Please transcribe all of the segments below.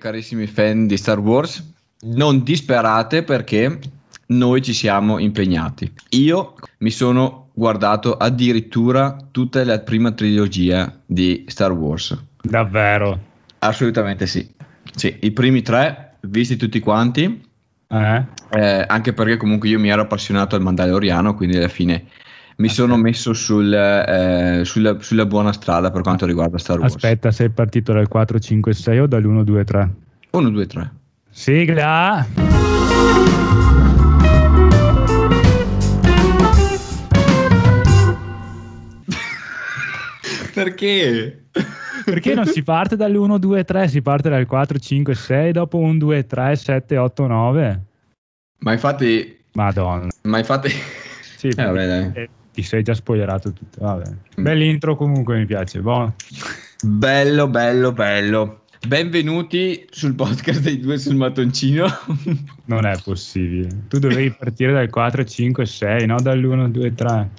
carissimi fan di Star Wars, non disperate perché noi ci siamo impegnati. Io mi sono guardato addirittura tutta la prima trilogia di Star Wars. Davvero? Assolutamente sì. Sì, i primi tre, visti tutti quanti, Eh? eh, anche perché comunque io mi ero appassionato al Mandaloriano, quindi alla fine mi sono messo sul, eh, sulla, sulla buona strada per quanto riguarda Star Wars. Aspetta, sei partito dal 4, 5, 6 o dall'1, 2, 3? 1, 2, 3. Sigla! Perché? Perché non si parte dall'1, 2, 3, si parte dal 4, 5, 6, dopo 1, 2, 3, 7, 8, 9. Ma infatti, Madonna. ma infatti, Sì, Eh, vabbè, dai. Ti sei già spoilerato tutto. Vabbè. Bell'intro comunque mi piace. Boh. bello, bello, bello. Benvenuti sul podcast dei due sul mattoncino. Non è possibile. Tu dovevi partire dal 4, 5, 6, no dall'1, 2, 3.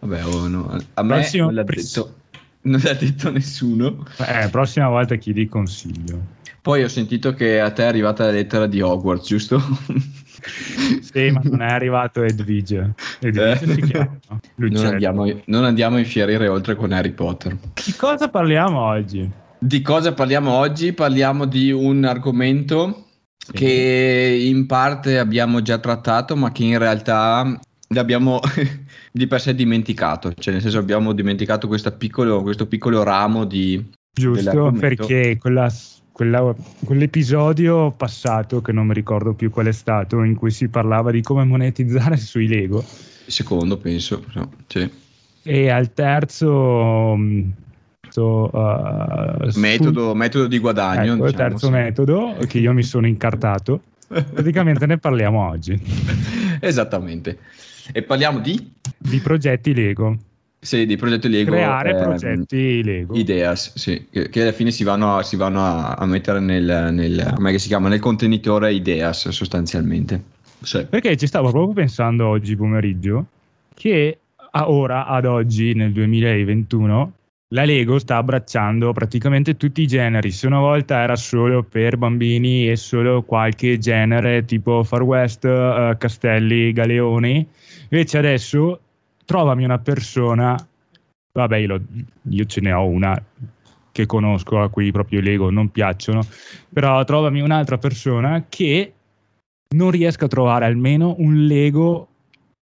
Vabbè, oh, no. a me Prossimo- non l'ha, pres- detto, non l'ha detto nessuno. Eh, prossima volta chiedi consiglio. Poi ho sentito che a te è arrivata la lettera di Hogwarts, giusto? Sì, ma non è arrivato Edwige. Edwige Eh. si chiama. Non andiamo, non andiamo a infierire oltre con Harry Potter. Di cosa parliamo oggi? Di cosa parliamo oggi? Parliamo di un argomento Sì. che in parte abbiamo già trattato, ma che in realtà l'abbiamo di per sé dimenticato. Cioè, nel senso, abbiamo dimenticato questo piccolo, questo piccolo ramo di. Giusto, perché quella- quella- quell'episodio passato, che non mi ricordo più qual è stato, in cui si parlava di come monetizzare sui Lego, Secondo, penso. no, sì. e al terzo mm, so, uh, sul- Metodo, metodo di guadagno. ecco, il diciamo, terzo sì. metodo che io mi sono incartato, praticamente ne parliamo oggi, Esattamente. E parliamo di, di progetti Lego, sì, di progetto Lego. creare ehm, progetti Lego. Ideas, sì, che, che alla fine si vanno, a, si vanno a, a mettere nel, nel, come si chiama, nel contenitore Ideas sostanzialmente. Sì. Perché ci stavo proprio pensando oggi pomeriggio che a ora, ad oggi, nel 2021, la Lego sta abbracciando praticamente tutti i generi. Se una volta era solo per bambini e solo qualche genere tipo Far West, eh, Castelli, Galeoni, invece adesso trovami una persona, vabbè io, io ce ne ho una che conosco a cui proprio i Lego non piacciono, però trovami un'altra persona che non riesca a trovare almeno un Lego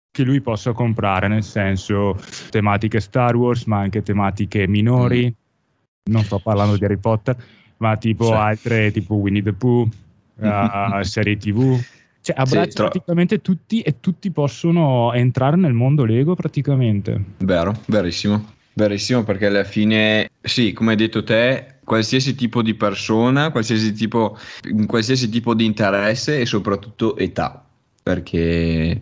che lui possa comprare, nel senso tematiche Star Wars, ma anche tematiche minori. Non sto parlando di Harry Potter, ma tipo Sì. altre, tipo Winnie the Pooh, eh, serie TV. Cioè, abbraccia tro- praticamente tutti e tutti possono entrare nel mondo Lego praticamente. Vero, verissimo. Verissimo perché alla fine, sì, come hai detto te, qualsiasi tipo di persona, qualsiasi tipo, qualsiasi tipo di interesse e soprattutto età, perché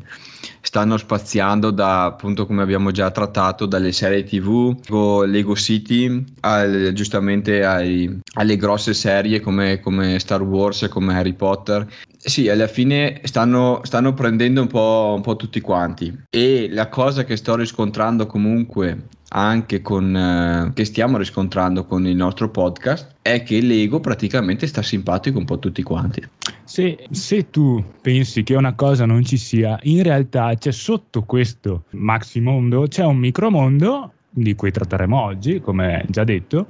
stanno spaziando da, appunto come abbiamo già trattato, dalle serie tv, Lego, Lego City, al- giustamente ai- alle grosse serie come, come Star Wars e come Harry Potter. Sì, alla fine stanno, stanno prendendo un po', un po' tutti quanti e la cosa che sto riscontrando comunque anche con eh, che stiamo riscontrando con il nostro podcast è che Lego praticamente sta simpatico un po' tutti quanti. Se, se tu pensi che una cosa non ci sia, in realtà c'è sotto questo maximondo, c'è un micromondo di cui tratteremo oggi, come già detto,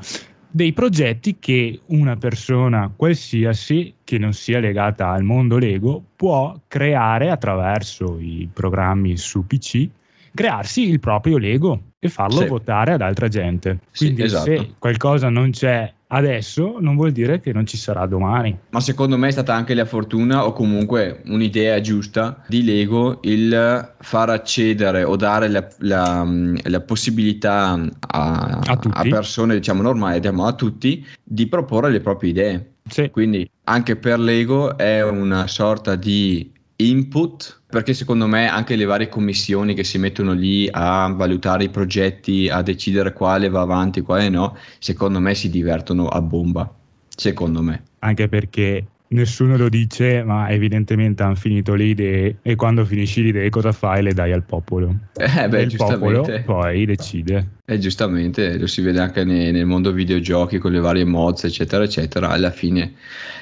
dei progetti che una persona qualsiasi che non sia legata al mondo Lego può creare attraverso i programmi su PC, crearsi il proprio Lego e farlo Sì. votare ad altra gente. Sì, Quindi esatto. se qualcosa non c'è adesso, non vuol dire che non ci sarà domani. Ma secondo me è stata anche la fortuna o comunque un'idea giusta di Lego il far accedere o dare la, la- la possibilità a, A tutti. persone diciamo normali, diciamo, a tutti, di proporre le proprie idee. Sì. Quindi anche per Lego è una sorta di input perché secondo me anche le varie commissioni che si mettono lì a valutare i progetti, a decidere quale va avanti e quale no, secondo me si divertono a bomba. Secondo me. anche perché nessuno lo dice, ma evidentemente hanno finito le idee e quando finisci le idee cosa fai? Le dai al popolo. Eh beh, il popolo poi decide. Eh, giustamente, lo si vede anche nei, nel mondo videogiochi con le varie mods, eccetera, eccetera. Alla fine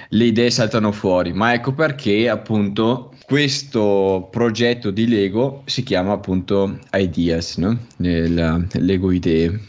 le idee saltano fuori, ma ecco perché appunto questo progetto di Lego si chiama appunto Ideas, no? Nel, Lego Idee.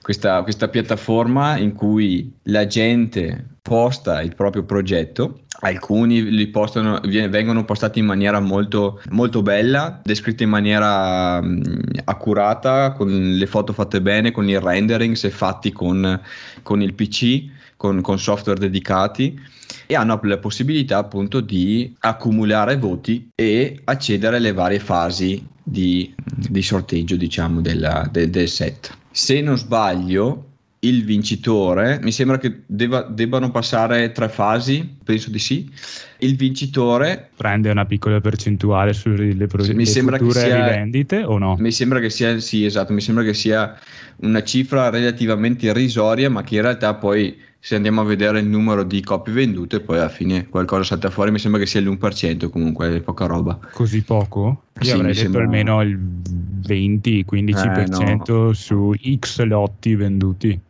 Questa, questa piattaforma in cui la gente posta il proprio progetto alcuni li postano, vengono postati in maniera molto, molto bella, descritti in maniera mh, accurata, con le foto fatte bene, con i rendering se fatti con, con il PC, con, con, software dedicati e hanno la possibilità appunto di accumulare voti e accedere alle varie fasi di, di sorteggio diciamo della, de, del set. Se non sbaglio, il vincitore, mi sembra che debba, debbano passare tre fasi, penso di sì. Il vincitore prende una piccola percentuale sulle pro- mi sembra che sia, rivendite o no? Mi sembra che sia, sì, esatto, mi sembra che sia una cifra relativamente irrisoria, ma che in realtà poi se andiamo a vedere il numero di copie vendute, poi alla fine qualcosa salta fuori, mi sembra che sia l'1%, comunque è poca roba. Così poco? Io sì, avrei detto sembra... almeno il 20-15% eh, no. su X lotti venduti.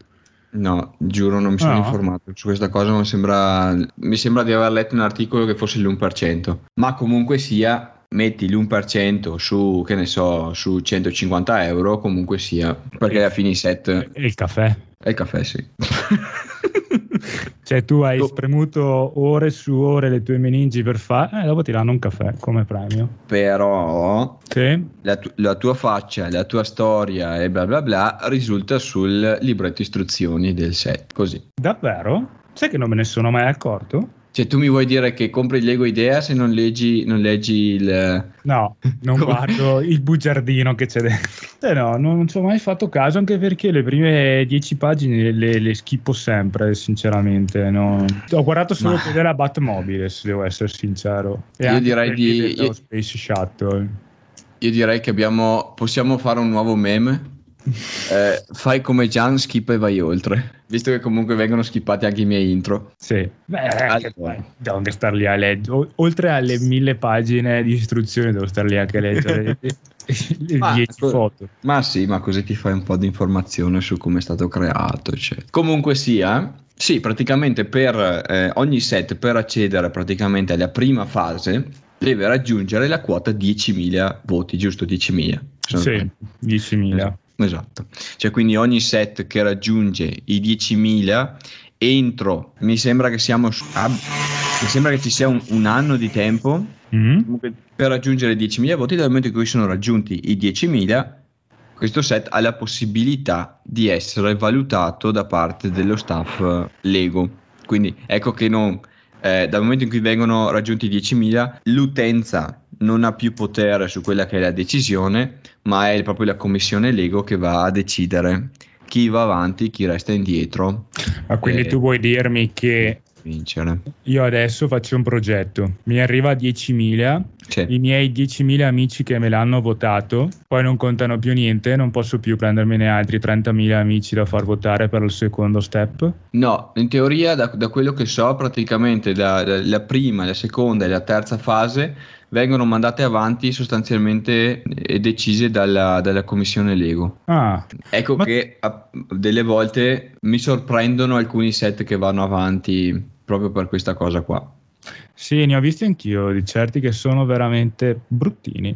No, giuro, non mi sono no. informato su questa cosa, ma sembra, mi sembra di aver letto un articolo che fosse l'1%, ma comunque sia, metti l'1% su, che ne so, su 150 euro, comunque sia, perché alla fine i set... E il caffè? E il caffè, sì. cioè tu hai spremuto ore su ore le tue meningi per fare, e eh, dopo ti danno un caffè come premio. Però sì. la, tu- la, tua faccia, la tua storia e bla bla bla risulta sul libretto istruzioni del set, così. Davvero? Sai che non me ne sono mai accorto? Cioè, tu mi vuoi dire che compri il Lego Idea se non leggi, non leggi il. No, non guardo il bugiardino che c'è dentro. Eh no, non ci ho mai fatto caso, anche perché le prime dieci pagine le, le schippo sempre, sinceramente. No. Ho guardato solo Ma... quella della Batmobile, se devo essere sincero. E io direi di. Io... Space Shuttle. Io direi che abbiamo. Possiamo fare un nuovo meme eh, fai come Gian, schippa e vai oltre. Visto che comunque vengono skippati anche i miei intro. Sì, beh, allora. devo star lì a leggere. Oltre alle mille pagine di istruzioni, devo star lì anche a leggere le 10 foto. Ma sì, ma così ti fai un po' di informazione su come è stato creato. Eccetera. Comunque sia, sì, praticamente per eh, ogni set, per accedere praticamente alla prima fase, deve raggiungere la quota 10.000 voti, giusto? 10.000. Sì, 10.000. Esatto, cioè quindi ogni set che raggiunge i 10.000 entro, mi sembra che siamo, ah, mi sembra che ci sia un, un anno di tempo mm-hmm. per raggiungere i 10.000 voti, dal momento in cui sono raggiunti i 10.000 questo set ha la possibilità di essere valutato da parte dello staff Lego. Quindi ecco che non, eh, dal momento in cui vengono raggiunti i 10.000, l'utenza non ha più potere su quella che è la decisione, ma è proprio la commissione Lego che va a decidere chi va avanti, chi resta indietro. Ma quindi e... tu vuoi dirmi che vincere. Io adesso faccio un progetto, mi arriva a 10.000, sì. i miei 10.000 amici che me l'hanno votato, poi non contano più niente, non posso più prendermene altri 30.000 amici da far votare per il secondo step? No, in teoria da, da quello che so praticamente da, da, la prima, la seconda e la terza fase vengono mandate avanti sostanzialmente e decise dalla, dalla commissione Lego. Ah, ecco ma... che a, delle volte mi sorprendono alcuni set che vanno avanti proprio per questa cosa qua. Sì, ne ho visti anch'io di certi che sono veramente bruttini.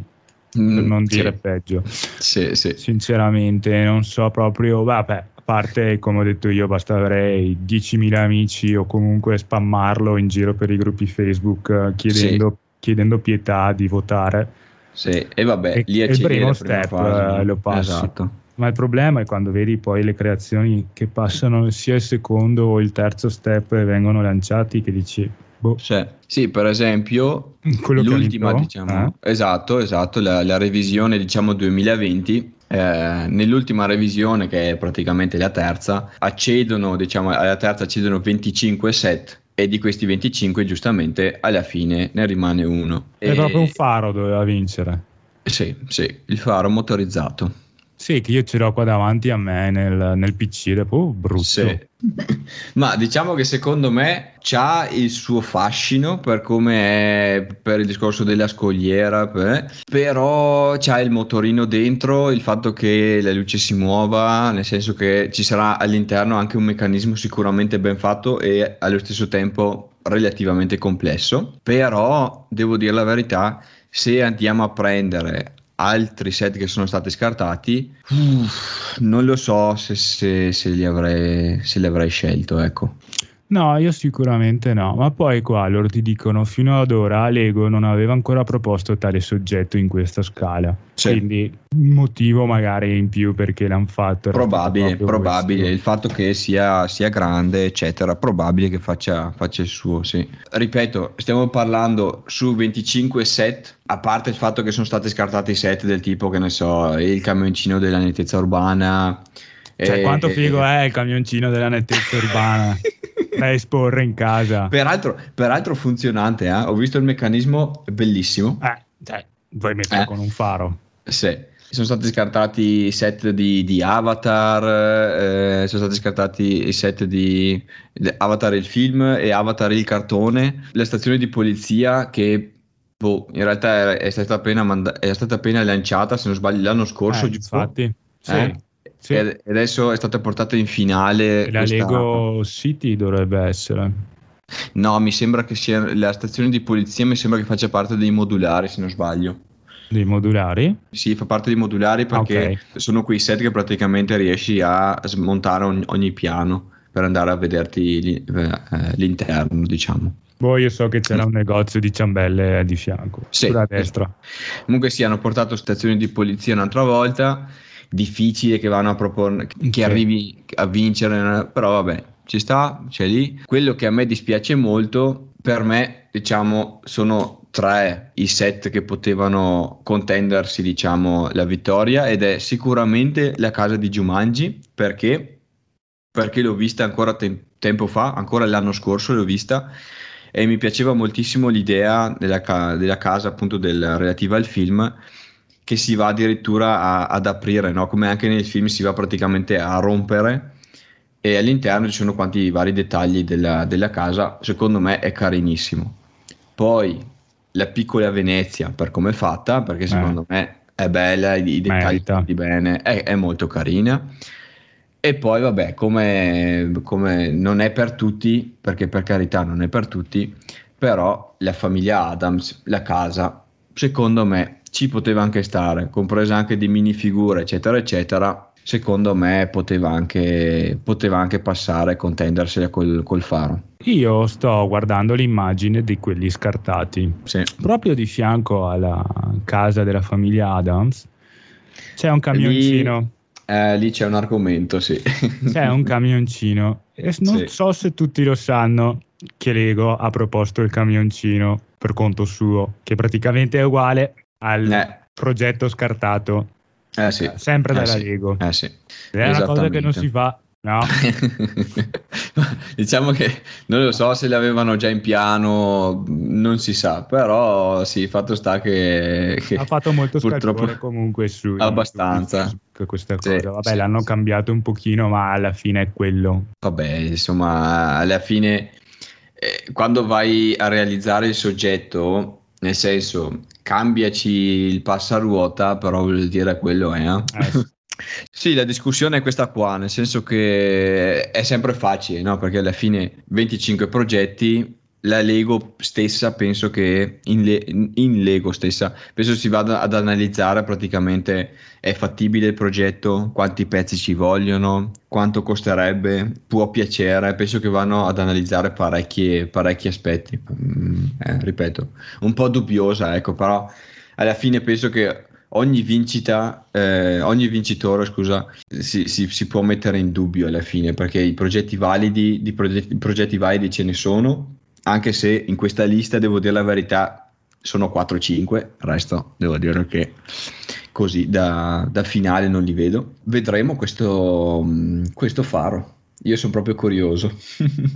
per mm, non dire sì. peggio, sì, sì. sinceramente, non so proprio. Vabbè, a parte come ho detto io, basta avere 10.000 amici o comunque spammarlo in giro per i gruppi Facebook eh, chiedendo, chiedendo pietà di votare. Sì, e vabbè, e, lì il primo step fase, lo passi. Esatto. Ma il problema è quando vedi poi le creazioni che passano sia il secondo o il terzo step e vengono lanciati che dici Boh. Cioè, sì, per esempio, Quello l'ultima, diciamo, eh? esatto, esatto, la, la, revisione, diciamo, 2020, eh, nell'ultima revisione, che è praticamente la terza, accedono, diciamo, alla terza accedono 25 set e di questi 25 giustamente alla fine ne rimane uno. È e... proprio un faro doveva vincere. Sì, sì, il faro motorizzato. Sì, che io ce l'ho qua davanti a me nel, nel PC è proprio brutto. Sì. Ma diciamo che secondo me c'ha il suo fascino per come è per il discorso della scogliera, per, però c'ha il motorino dentro, il fatto che la luce si muova, nel senso che ci sarà all'interno anche un meccanismo sicuramente ben fatto e allo stesso tempo relativamente complesso. Però devo dire la verità, se andiamo a prendere altri set che sono stati scartati, uff, non lo so se, se, se, li avrei, se li avrei scelto, ecco. No, io sicuramente no, ma poi qua loro ti dicono fino ad ora Lego non aveva ancora proposto tale soggetto in questa scala, sì. quindi motivo magari in più perché l'hanno fatto. Probabile, probabile, questo. il fatto che sia, sia, grande eccetera, probabile che faccia, faccia il suo, sì. Ripeto, stiamo parlando su 25 set, a parte il fatto che sono stati scartati set del tipo che ne so, il camioncino della nettezza urbana, cioè, e, quanto figo e, è il camioncino della nettezza urbana da esporre in casa. Peraltro, peraltro funzionante, eh? ho visto il meccanismo bellissimo. Eh, cioè, vuoi metterlo eh. con un faro. Sì. Sono stati scartati i set di, di Avatar, eh, sono stati scartati i set di, di Avatar il film e Avatar il cartone, la stazione di polizia che boh, in realtà è, è, stata appena manda- è stata appena lanciata, se non sbaglio, l'anno scorso. Eh, infatti, sì. Sì. E adesso è stata portata in finale. E la questa... Lego City dovrebbe essere. No, mi sembra che sia la stazione di polizia, mi sembra che faccia parte dei modulari, se non sbaglio. Dei modulari? Sì, fa parte dei modulari perché okay. sono quei set che praticamente riesci a smontare ogni, ogni piano per andare a vederti eh, l'interno, diciamo. Boh, io so che c'era un negozio di ciambelle di fianco, sì, sulla destra. Comunque sì, hanno portato stazioni di polizia un'altra volta difficile che vanno a proporre, che sì. arrivi a vincere, però vabbè, ci sta, c'è lì. Quello che a me dispiace molto, per me, diciamo, sono tre i set che potevano contendersi, diciamo, la vittoria ed è sicuramente la casa di Jumanji, perché? Perché l'ho vista ancora te- tempo fa, ancora l'anno scorso l'ho vista e mi piaceva moltissimo l'idea della, ca- della casa appunto del, relativa al film che si va addirittura a, ad aprire, no? come anche nel film si va praticamente a rompere e all'interno ci sono quanti vari dettagli della, della casa, secondo me è carinissimo. Poi la piccola Venezia per come è fatta, perché eh. secondo eh. me è bella, i, i dettagli di bene, è, è, molto carina. E poi vabbè, come, come non è per tutti, perché per carità non è per tutti, però la famiglia Adams, la casa, secondo me ci poteva anche stare, compresa anche di minifigure, eccetera, eccetera. Secondo me poteva anche, poteva anche passare e contendersela col, col faro. Io sto guardando l'immagine di quelli scartati. Sì. Proprio di fianco alla casa della famiglia Adams c'è un camioncino. Lì, eh, lì c'è un argomento, sì. C'è un camioncino. E non sì. so se tutti lo sanno che Lego ha proposto il camioncino per conto suo, che praticamente è uguale al eh. progetto scartato. Eh sì. Sempre eh dalla sì. Lego. Eh sì. È una cosa che non si fa. No. diciamo che non lo so se le avevano già in piano, non si sa, però sì, fatto sta che, che ha fatto molto purtroppo comunque su abbastanza su questa cosa. Sì, Vabbè, sì, l'hanno sì. cambiato un pochino, ma alla fine è quello. Vabbè, insomma, alla fine eh, quando vai a realizzare il soggetto, nel senso, cambiaci il passaruota, però vuol dire quello è. Eh? Eh. Sì, la discussione è questa qua, nel senso che è sempre facile, no? Perché alla fine 25 progetti la Lego stessa penso che in, le, in, Lego stessa penso si vada ad analizzare praticamente è fattibile il progetto quanti pezzi ci vogliono quanto costerebbe può piacere penso che vanno ad analizzare parecchi, parecchi aspetti. Mm, eh, ripeto un po' dubbiosa ecco però alla fine penso che ogni vincita, eh, ogni vincitore, scusa, si, si, si, può mettere in dubbio alla fine perché i progetti validi, di progetti, progetti validi ce ne sono, anche se in questa lista devo dire la verità sono 4-5, il resto devo dire che così da, da finale non li vedo. Vedremo questo, questo faro. Io sono proprio curioso.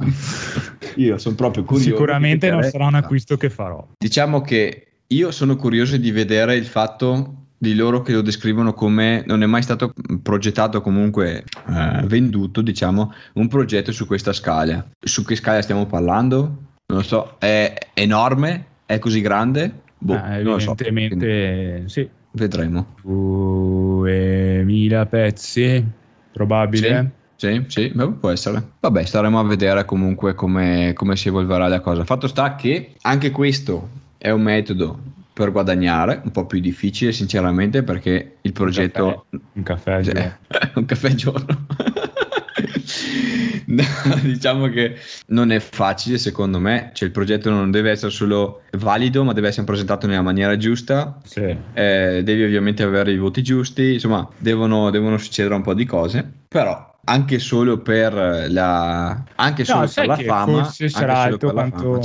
Io sono proprio curioso. Sicuramente non sarà un acquisto che farò. Diciamo che io sono curioso di vedere il fatto di loro che lo descrivono come non è mai stato progettato comunque eh, venduto diciamo un progetto su questa scala su che scala stiamo parlando non lo so è enorme è così grande boh, ah, evidentemente so, sì vedremo 2000 pezzi probabile sì, sì, sì, può essere. Vabbè, staremo a vedere comunque come, come si evolverà la cosa. Fatto sta che anche questo è un metodo per guadagnare, un po' più difficile sinceramente perché il progetto... Un caffè, un caffè cioè, un caffè al giorno. no, diciamo che non è facile secondo me, cioè il progetto non deve essere solo valido ma deve essere presentato nella maniera giusta, sì. eh, devi ovviamente avere i voti giusti, insomma devono, devono succedere un po' di cose, però anche solo per la, anche solo no, per la fama, forse sarà alto quanto...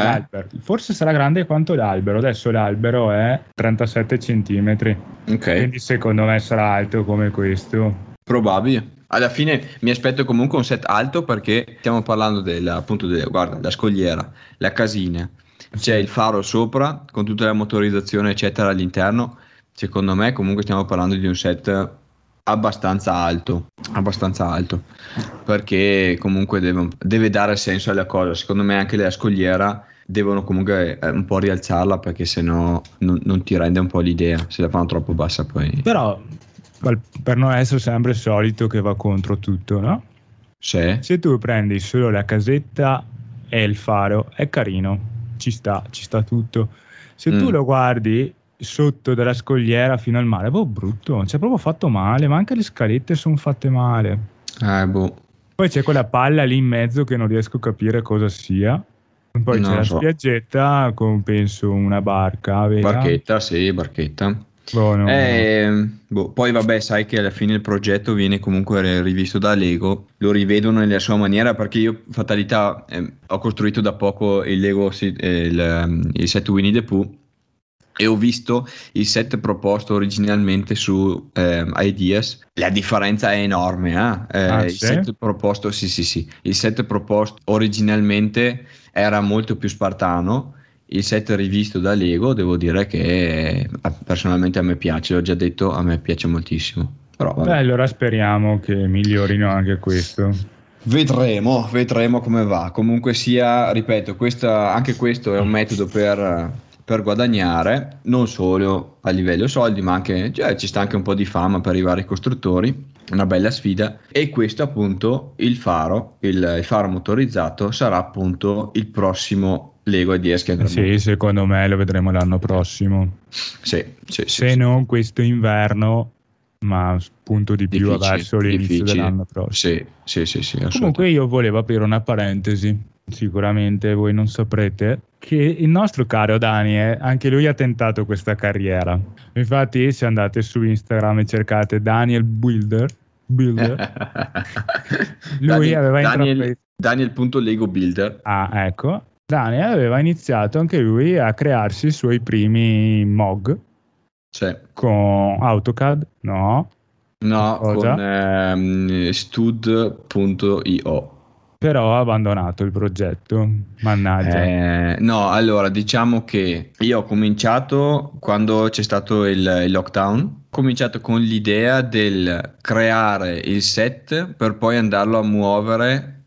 Eh? Forse sarà grande quanto l'albero. Adesso l'albero è 37 cm. Ok. Quindi secondo me sarà alto come questo. Probabile. Alla fine mi aspetto comunque un set alto perché stiamo parlando del, appunto della, guarda, la scogliera, la casina, c'è il faro sopra con tutta la motorizzazione eccetera all'interno. Secondo me comunque stiamo parlando di un set abbastanza alto, abbastanza alto, perché comunque deve, deve, dare senso alla cosa. Secondo me anche la scogliera devono comunque eh, un po' rialzarla perché sennò non, non ti rende un po' l'idea, se la fanno troppo bassa poi. Però per non essere sempre il solito che va contro tutto, no? Sì. Se tu prendi solo la casetta e il faro, è carino, ci sta, ci sta tutto. Se mm. tu lo guardi sotto della scogliera fino al mare, boh, brutto, c'è proprio fatto male, ma anche le scalette sono fatte male. Eh, boh. Poi c'è quella palla lì in mezzo che non riesco a capire cosa sia. Poi non c'è la so. spiaggetta con penso una barca. Vera. Barchetta, sì, barchetta. Boh, no, eh, no. Boh, poi vabbè, sai che alla fine il progetto viene comunque rivisto da Lego, lo rivedono nella sua maniera perché io, fatalità, eh, ho costruito da poco il Lego, eh, il, il set Winnie the Pooh e ho visto il set proposto originalmente su eh, Ideas. La differenza è enorme. Eh? Eh, ah, il sì? set proposto, sì, sì, sì. Il set proposto originalmente era molto più spartano. Il set rivisto da Lego, devo dire che personalmente a me piace, l'ho già detto, a me piace moltissimo. Però, Beh, allora speriamo che migliorino anche questo. Vedremo, vedremo come va. Comunque sia, ripeto, questa, anche questo è un metodo per per guadagnare non solo a livello soldi, ma anche cioè, ci sta anche un po' di fama per i vari costruttori. Una bella sfida, e questo appunto il faro, il, il faro motorizzato sarà appunto il prossimo Lego Ideas che andremo. Sì, secondo me lo vedremo l'anno prossimo. Sì, sì, Se sì. non questo inverno, ma punto di più difficile, verso l'inizio difficile. dell'anno prossimo. Sì, sì, sì, sì Comunque io volevo aprire una parentesi sicuramente voi non saprete, che il nostro caro Dani, eh, anche lui ha tentato questa carriera. Infatti, se andate su Instagram e cercate Daniel Builder, Builder lui Daniel, aveva intrapreso... Daniel.lego Builder. Ah, ecco. Daniel aveva iniziato anche lui a crearsi i suoi primi MOG. Cioè. Con AutoCAD? No. No, Cosa? con ehm, stud.io però ha abbandonato il progetto, mannaggia. Eh, no, allora diciamo che io ho cominciato quando c'è stato il, il, lockdown, ho cominciato con l'idea del creare il set per poi andarlo a muovere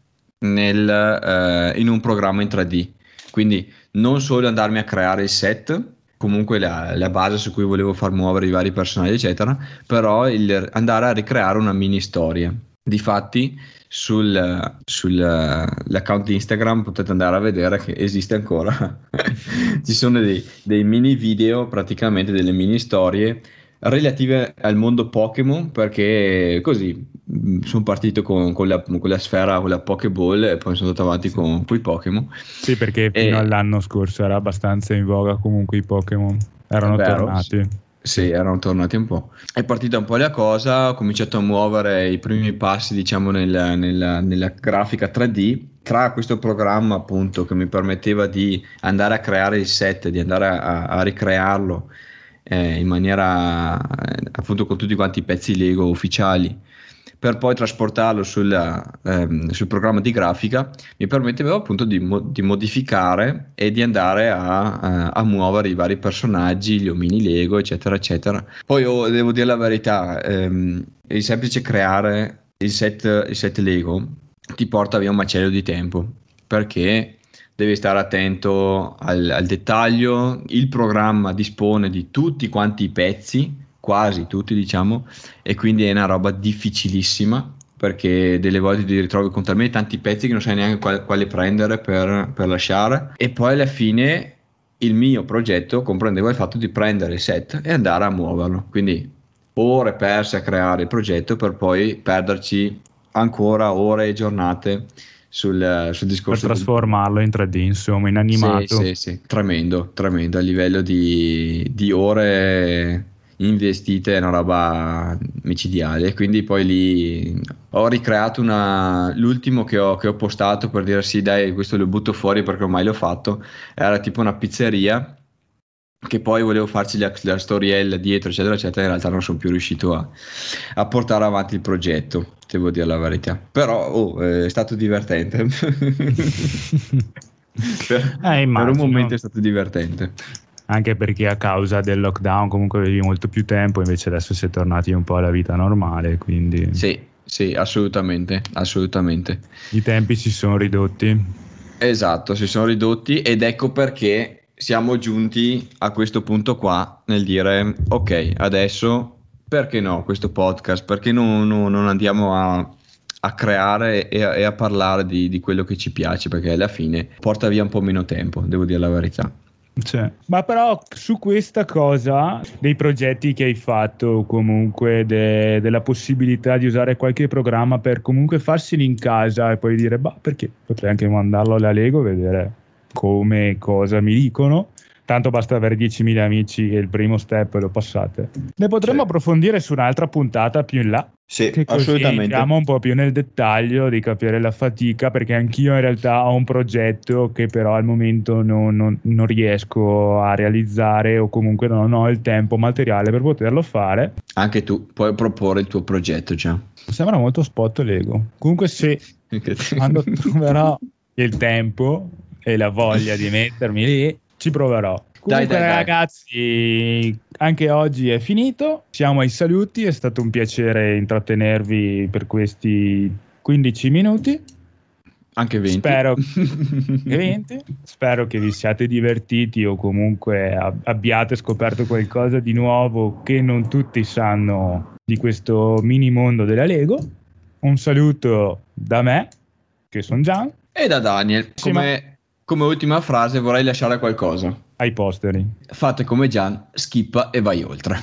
nel, eh, in un programma in 3D. Quindi non solo andarmi a creare il set, comunque la, la, base su cui volevo far muovere i vari personaggi, eccetera, però il, andare a ricreare una mini storia. Difatti, sul, sull'account Instagram potete andare a vedere che esiste ancora. Ci sono dei, dei, mini video, praticamente delle mini storie relative al mondo Pokémon perché così mm, sono partito con, con, la, con, la, sfera, con la Pokéball e poi sono andato avanti con, con i Pokémon. Sì, perché fino e... all'anno scorso era abbastanza in voga comunque i Pokémon, erano Vero, tornati. Sì. Sì, erano tornati un po'. È partita un po' la cosa, ho cominciato a muovere i primi passi, diciamo, nel, nel, nella grafica 3D. Tra questo programma, appunto, che mi permetteva di andare a creare il set, di andare a, a ricrearlo eh, in maniera, eh, appunto, con tutti quanti i pezzi Lego ufficiali per poi trasportarlo sulla, ehm, sul programma di grafica, mi permetteva appunto di, mo- di modificare e di andare a, a, a, muovere i vari personaggi, gli omini Lego, eccetera, eccetera. Poi oh, devo dire la verità, ehm, il semplice creare il set, il set Lego ti porta via un macello di tempo perché devi stare attento al, al, dettaglio, il programma dispone di tutti quanti i pezzi, quasi tutti diciamo, e quindi è una roba difficilissima perché delle volte ti ritrovi con talmente tanti pezzi che non sai neanche quale, quale prendere per, per lasciare. E poi alla fine il mio progetto comprendeva il fatto di prendere il set e andare a muoverlo, quindi ore perse a creare il progetto per poi perderci ancora ore e giornate sul, sul discorso. Per trasformarlo di... in 3D, insomma, in animato. Sì, sì, sì, tremendo, tremendo a livello di, di ore investite è una roba micidiale quindi poi lì ho ricreato una l'ultimo che ho, che ho postato per dire sì dai questo lo butto fuori perché ormai l'ho fatto era tipo una pizzeria che poi volevo farci la, la storiella dietro, eccetera, eccetera, in realtà non sono più riuscito a, a, portare avanti il progetto, devo dire la verità. Però oh, è stato divertente. per, eh, per un momento è stato divertente. Anche perché a causa del lockdown comunque avevi molto più tempo, invece adesso si è tornati un po' alla vita normale, quindi... Sì, sì, assolutamente, assolutamente. I tempi si sono ridotti. Esatto, si sono ridotti ed ecco perché siamo giunti a questo punto qua nel dire ok, adesso perché no questo podcast? Perché non, non, non andiamo a, a creare e a, e a parlare di, di, quello che ci piace? Perché alla fine porta via un po' meno tempo, devo dire la verità. Cioè, ma però su questa cosa dei progetti che hai fatto comunque de, della possibilità di usare qualche programma per comunque farseli in casa e poi dire bah perché potrei anche mandarlo alla Lego e vedere come cosa mi dicono. Tanto basta avere 10.000 amici e il primo step lo passate. Ne potremmo sì. approfondire su un'altra puntata più in là. Sì, che assolutamente. Entriamo un po' più nel dettaglio di capire la fatica, perché anch'io in realtà ho un progetto che però al momento non, non, non riesco a realizzare o comunque non ho il tempo materiale per poterlo fare. Anche tu puoi proporre il tuo progetto già. Sembra molto spot Lego. Comunque se quando troverò il tempo e la voglia di mettermi lì, ci proverò. Comunque, dai, dai, ragazzi, anche oggi è finito. Siamo ai saluti. È stato un piacere intrattenervi per questi 15 minuti. Anche 20. Spero, 20. Spero che vi siate divertiti o comunque abbiate scoperto qualcosa di nuovo che non tutti sanno di questo mini mondo della Lego. Un saluto da me, che sono Gian. E da Daniel. Come, come ultima frase vorrei lasciare qualcosa. Ai posteri. Fate come Gian, schippa e vai oltre.